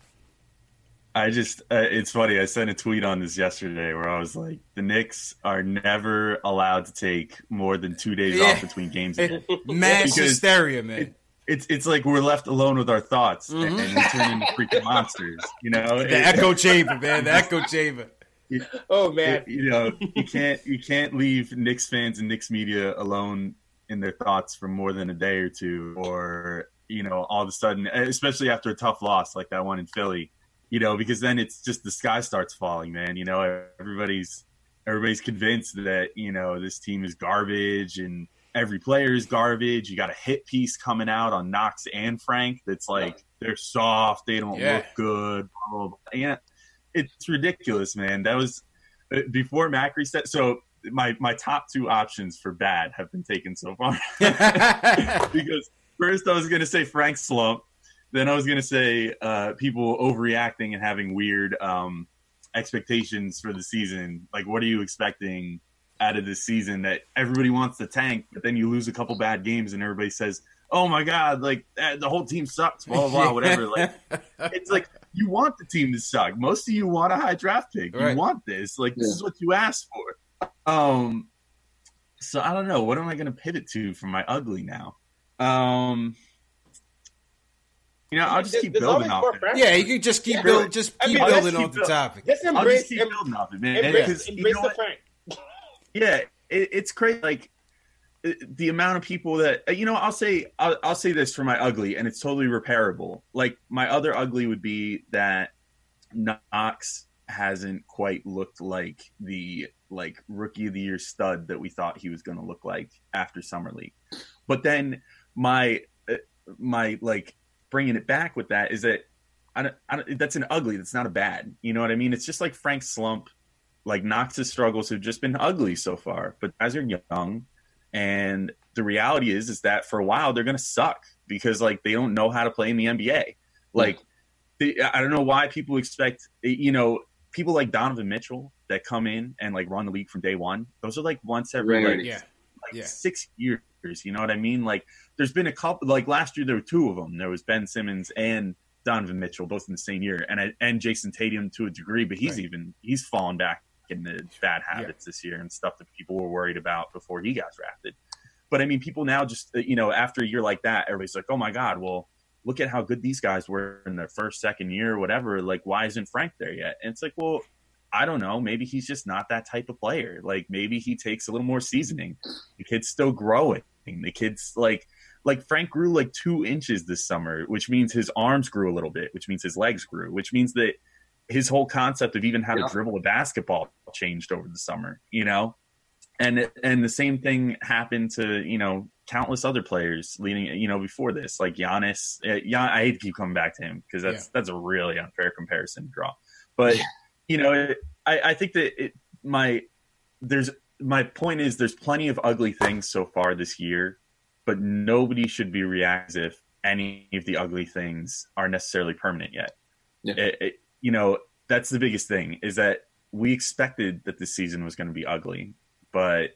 I just, uh, it's funny. I sent a tweet on this yesterday where I was like, the Knicks are never allowed to take more than two days yeah. off between games. Mass hysteria, man. It, it's it's like we're left alone with our thoughts mm-hmm. and, we turn into freaking monsters. You know, the it, echo chamber, man. The echo chamber. It, oh man, it, you know you can't you can't leave Knicks fans and Knicks media alone in their thoughts for more than a day or two, or you know, all of a sudden, especially after a tough loss like that one in Philly, you know, because then it's just the sky starts falling, man. You know, everybody's everybody's convinced that you know this team is garbage and every player is garbage. You got a hit piece coming out on Knox and Frank that's like they're soft, they don't Yeah. look good. Blah, blah, blah. And it's ridiculous, man. That was uh, before Macri said so. My my top two options for bad have been taken so far because first I was going to say Frank slump, then I was going to say uh, people overreacting and having weird um, expectations for the season. Like, what are you expecting out of this season that everybody wants to tank, but then you lose a couple bad games and everybody says, "Oh my god, like eh, the whole team sucks." Blah blah blah, whatever. Like, it's like you want the team to suck. Most of you want a high draft pick. Right. You want this. Like, this is what you asked for. Um, so I don't know. What am I going to pivot to for my ugly now? Um, you know, I'll just There's- keep there's building off it. yeah, you can just keep Yeah. building, just I keep mean, building keep off the building. topic. Just I'll embrace, just keep em- building off it, man. And embrace, 'cause you know the what? Yeah it, it's crazy like the amount of people that you know i'll say I'll, I'll say this for my ugly and it's totally repairable. Like my other ugly would be that knox hasn't quite looked like the like rookie of the year stud that we thought he was going to look like after summer league. But then my uh, my like bringing it back with that is that I don't, I don't, that's an ugly that's not a bad you know what i mean? It's just like frank slump like Knox's struggles have just been ugly so far. But guys are young, and the reality is is that for a while they're going to suck because like they don't know how to play in the NBA. Like they, I don't know why people expect you know people like Donovan Mitchell that come in and like run the league from day one. Those are like once every Right. like, Yeah, like Yeah. six years. You know what I mean? Like there's been a couple like last year there were two of them. There was Ben Simmons and Donovan Mitchell both in the same year, and I, and Jayson Tatum to a degree, but he's Right. even he's fallen back in the bad habits this year and stuff that people were worried about before he got drafted. But I mean, people now just uh, you know after a year like that, everybody's like, oh my god, well look at how good these guys were in their first, second year, whatever. Like, why isn't Frank there yet? And it's like, well, I don't know. Maybe he's just not that type of player. Like maybe he takes a little more seasoning. The kid's still growing. The kid's like like Frank grew like two inches this summer, which means his arms grew a little bit, which means his legs grew, which means that his whole concept of even how Yeah. to dribble a basketball changed over the summer, you know? And and the same thing happened to, you know, countless other players leading, you know, before this, like Giannis. Uh, Gian, I hate to keep coming back to him because that's that's a really unfair comparison to draw. But you know, it, I, I think that it, my there's my point is there's plenty of ugly things so far this year, but nobody should be reactive if any of the ugly things are necessarily permanent yet. Yeah. It- it- you know, that's the biggest thing is that we expected that this season was going to be ugly, but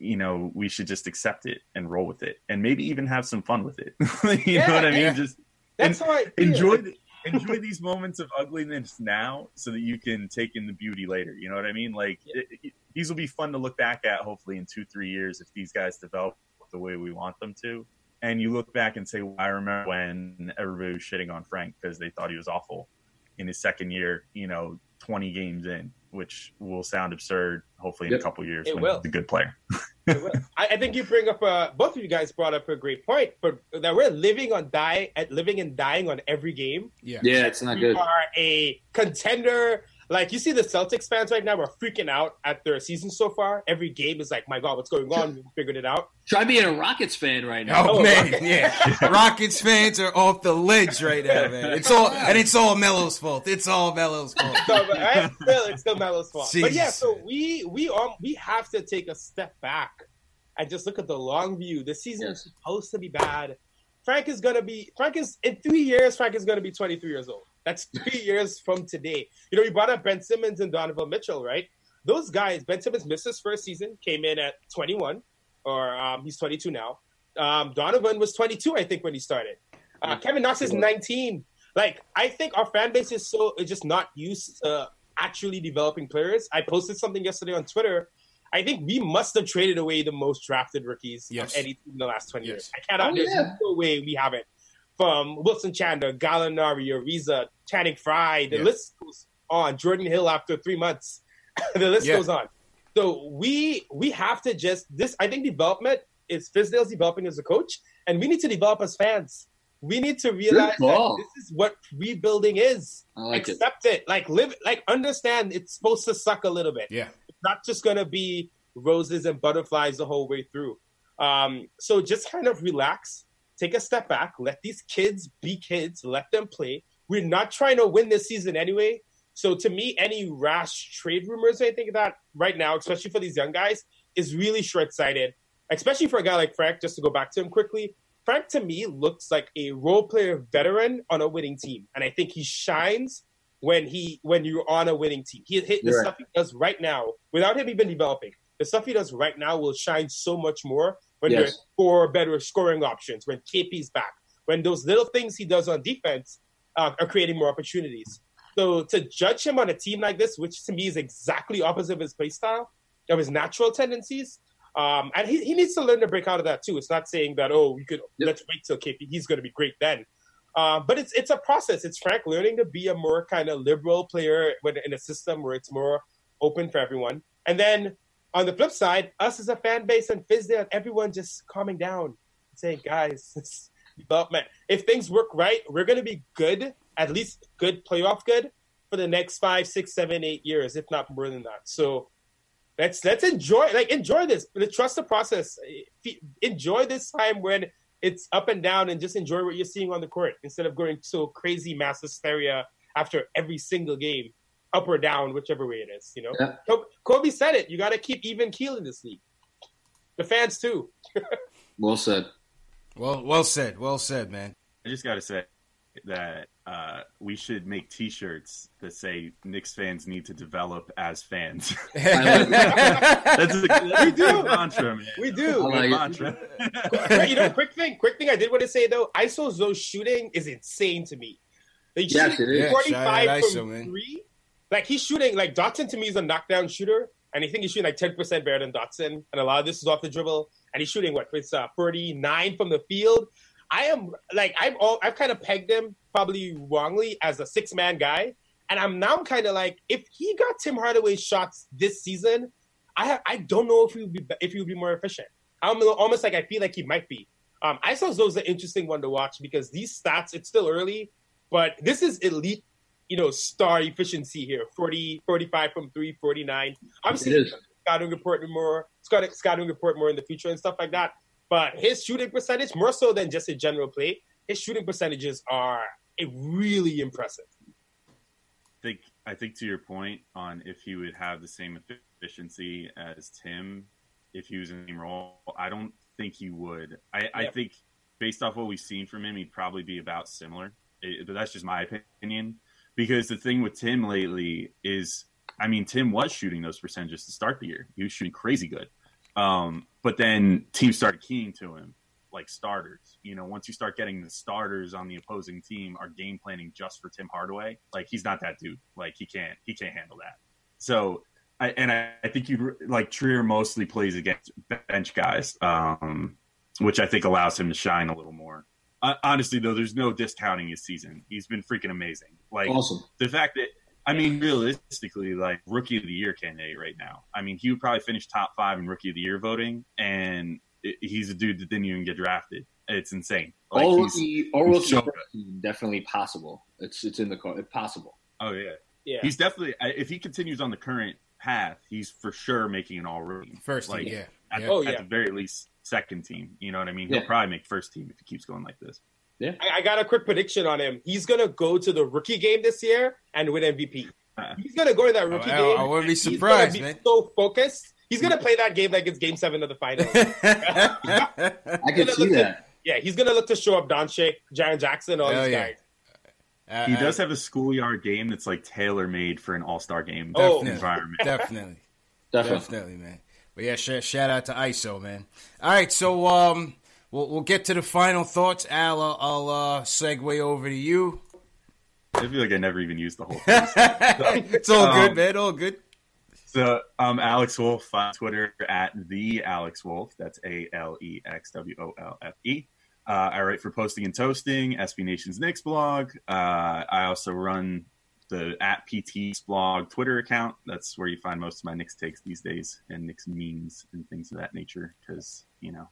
you know, we should just accept it and roll with it, and maybe even have some fun with it. you Yeah, know what I mean? yeah. Just That's I feel. enjoy the, enjoy these moments of ugliness now so that you can take in the beauty later you know what i mean like it, it- these will be fun to look back at hopefully in two three years if these guys develop the way we want them to and you look back and say well, i remember when everybody was shitting on frank because they thought he was awful in his second year you know 20 games in which will sound absurd hopefully in Yep. a couple years It when will. he's a good player I, I think you bring up a, both of you guys brought up a great point, but that we're living on die at living and dying on every game. yeah, Yeah, it's not We good. are a contender. Like you see the Celtics fans right now are freaking out at their season so far. Every game is like, my God, what's going on? We figured it out. Try being a Rockets fan right now. Oh, Oh, man, Rockets. yeah. Rockets fans are off the ledge right now, man. It's all and it's all Melo's fault. It's all Melo's fault. So, but, right? still, it's still Melo's fault. But yeah, so we we um we have to take a step back and just look at the long view. The season Yes. is supposed to be bad. Frank is gonna be Frank is in three years. Frank is gonna be 23 years old. That's three years from today. You know, you brought up Ben Simmons and Donovan Mitchell, right? Those guys. Ben Simmons missed his first season, came in at 21, or um, he's 22 now. Um, Donovan was 22, I think, when he started. Uh, Kevin Knox is 19. Like, I think our fan base is so is just not used to actually developing players. I posted something yesterday on Twitter. I think we must have traded away the most drafted rookies Yes. of any team in the last 20 Yes. years. I cannot. Oh, there's yeah. no way we haven't. From Wilson Chandler, Gallinari, Ariza, Channing Frye, the Yeah. list goes on. Jordan Hill after three months, the list Yeah. goes on. So we we have to just this. I think development is Fizdale's developing as a coach, and we need to develop as fans. We need to realize that this is what rebuilding is. Like it. Accept it. Like live. Like understand. It's supposed to suck a little bit. Yeah, It's not just gonna be roses and butterflies the whole way through. Um, so just kind of relax, take a step back, let these kids be kids, let them play. We're not trying to win this season anyway. So to me, any rash trade rumors, I think that right now, especially for these young guys, is really short sighted. Especially for a guy like Frank, just to go back to him quickly. Frank to me looks like a role player veteran on a winning team, and I think he shines when he when you're on a winning team. He hit the stuff he does right now without him even developing. The stuff he does right now will shine so much more when yes. there's four better scoring options, when KP's back, when those little things he does on defense uh, are creating more opportunities. So to judge him on a team like this, which to me is exactly opposite of his play style, of his natural tendencies, um, and he, he needs to learn to break out of that too. It's not saying that oh, we could yep. let's wait till KP he's going to be great then. Uh, but it's it's a process. It's Frank learning to be a more kind of liberal player when, in a system where it's more open for everyone. And then on the flip side, us as a fan base and Fizdale, everyone just calming down, saying, guys, development. If things work right, we're going to be good, at least good playoff good for the next five, six, seven, eight years, if not more than that. So let's let's enjoy like enjoy this. Trust the process. Enjoy this time when it's up and down, and just enjoy what you're seeing on the court instead of going so crazy mass hysteria after every single game, up or down, whichever way it is. You know, yeah. Kobe said it. You got to keep even keel in this league. The fans too. well said. Well, well said. Well said, man. I just got to say that uh, we should make T-shirts that say Knicks fans need to develop as fans. that's a, that's we do mantra, man. We do. Like mantra. you know, quick thing, quick thing. I did want to say though, ISO Zo's shooting is insane to me. Like, yes, it is. Forty-five yeah, from ISO, three. Like he's shooting like Dotson to me is a knockdown shooter, and I think he's shooting like ten percent better than Dotson, and a lot of this is off the dribble. And he's shooting what? It's uh, forty-nine from the field. I am like I've all I've kind of pegged him probably wrongly as a six man guy, and I'm now kind of like if he got Tim Hardaway shots this season, I I don't know if he would be if he would be more efficient. I'm almost like I feel like he might be. Um, ISO Zo's an interesting one to watch because these stats it's still early, but this is elite, you know, star efficiency here 40, 45 from three, 49. Obviously, scouting report more, scouting report more in the future and stuff like that. But his shooting percentage, more so than just a general play, his shooting percentages are really impressive. I think I think to your point on if he would have the same efficiency as Tim if he was in the same role, I don't think he would. I, yep. I think based off what we've seen from him, he'd probably be about similar. It, but that's just my opinion. Because the thing with Tim lately is, I mean, Tim was shooting those percentages to start the year. He was shooting crazy good. Um, but then teams started keying to him like starters. You know, once you start getting the starters on the opposing team are game planning just for Tim Hardaway, like he's not that dude. Like he can't he can't handle that. So I, and I, I think you like Trier mostly plays against bench guys, um, which I think allows him to shine a little more. Uh, honestly, though, there's no discounting his season. He's been freaking amazing. Like awesome. the fact that I mean, realistically, like rookie of the year candidate right now. I mean, he would probably finish top five in rookie of the year voting, and it, he's a dude that didn't even get drafted. It's insane. Like, all rookie, all rookie so definitely possible. It's it's in the car. It's possible. Oh yeah, yeah. He's definitely if he continues on the current path, he's for sure making an all rookie. First, like, yeah. At, yeah. oh, yeah. at the very least, second team. You know what I mean? He'll yeah. probably make first team if he keeps going like this. Yeah, I, I, got a quick prediction on him. He's gonna go to the rookie game this year and win MVP. He's gonna go to that rookie I, game. I, wouldn't be surprised, be man. So focused. He's gonna play that game like it's Game Seven of the finals. I can see that. To, yeah, he's gonna look to show up Doncic, Jaren Jackson, all Hell these yeah. guys. Uh, he uh, does have a schoolyard game that's like tailor made for an all star game oh, environment. Definitely. definitely, definitely, man. But yeah, sh- shout out to ISO, man. All right, so um, We'll, we'll get to the final thoughts. Al, I'll, I'll uh, segue over to you. I feel like I never even used the whole thing. So, it's all um, good, man. All good. So I'm Alex Wolfe on Twitter at the Alex Wolfe. That's A L E X W O L F E. Uh, I write for Posting and Toasting, SB Nation's Knicks blog. Uh, I also run the at PT's blog Twitter account. That's where you find most of my Knicks takes these days and Knicks memes and things of that nature. Because you know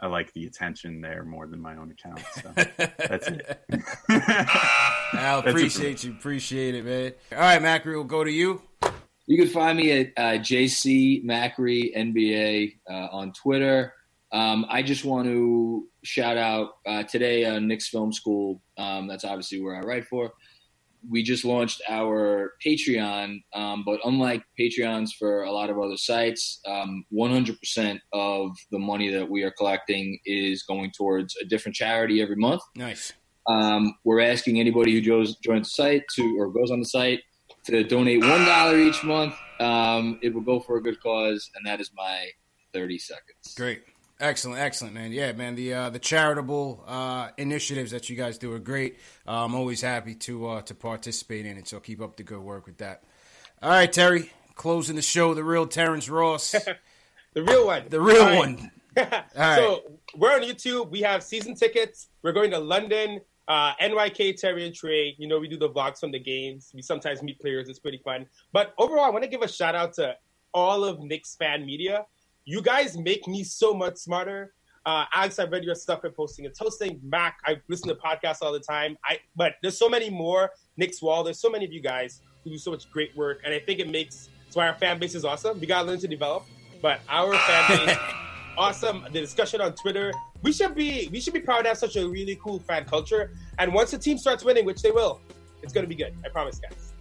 I like the attention there more than my own account. So that's it. I appreciate you. Appreciate it, man. All right, Macri, we'll go to you. You can find me at uh, JC Macri NBA uh, on Twitter. Um, I just want to shout out uh, today, uh, Knicks Film School. Um, that's obviously where I write for. We just launched our Patreon, um, but unlike Patreons for a lot of other sites, 100% um, of the money that we are collecting is going towards a different charity every month. Nice. Um, we're asking anybody who joins, joins the site to or goes on the site to donate one dollar each month. Um, it will go for a good cause, and that is my thirty seconds. Great. Excellent, excellent, man. Yeah, man. The uh, the charitable uh, initiatives that you guys do are great. Uh, I'm always happy to uh, to participate in it. So keep up the good work with that. All right, Terry. Closing the show, the real Terrence Ross, the real one, the real right. one. so we're on YouTube. We have season tickets. We're going to London. Uh, NYK, Terry and Trey, you know, we do the vlogs from the games. We sometimes meet players. It's pretty fun. But overall, I want to give a shout out to all of Knicks fan media you guys make me so much smarter. Uh, Alex, I've read your stuff and posting and toasting. Mac, I listen to podcasts all the time. I but there's so many more. Knicks Wall, there's so many of you guys who do so much great work, and I think it makes that's why our fan base is awesome. We gotta learn to develop, but our fan base, awesome. The discussion on Twitter, we should be we should be proud to have such a really cool fan culture. And once the team starts winning, which they will, it's gonna be good. I promise, guys.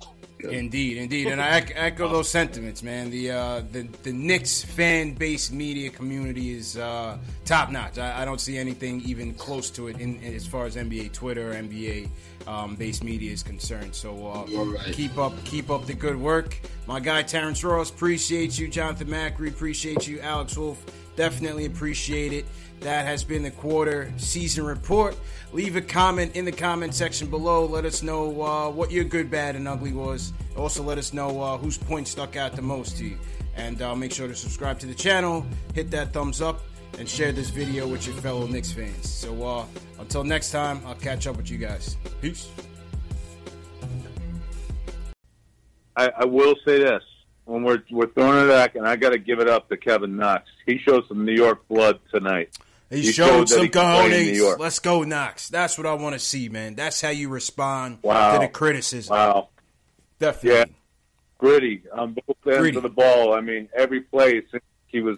Indeed, indeed, and I echo those sentiments, man. The uh, the the Knicks fan base media community is uh, top notch. I, I, don't see anything even close to it in, in as far as NBA Twitter or NBA um, based media is concerned. So uh, right. keep up keep up the good work, my guy Terrence Ross. Appreciate you, Jonathan Macri. Appreciate you, Alex Wolfe. Definitely appreciate it. That has been the quarter season report. Leave a comment in the comment section below. Let us know uh, what your good, bad, and ugly was. Also, let us know uh, whose point stuck out the most to you. And uh, make sure to subscribe to the channel, hit that thumbs up, and share this video with your fellow Knicks fans. So uh, until next time, I'll catch up with you guys. Peace. I, I will say this when we're we're throwing it back, and I got to give it up to Kevin Knox. He showed some New York blood tonight. He, he showed, showed some cojones. Let's go, Knox. That's what I want to see, man. That's how you respond wow. to the criticism. Wow, definitely. Yeah, gritty on both ends gritty. of the ball. I mean, every play he was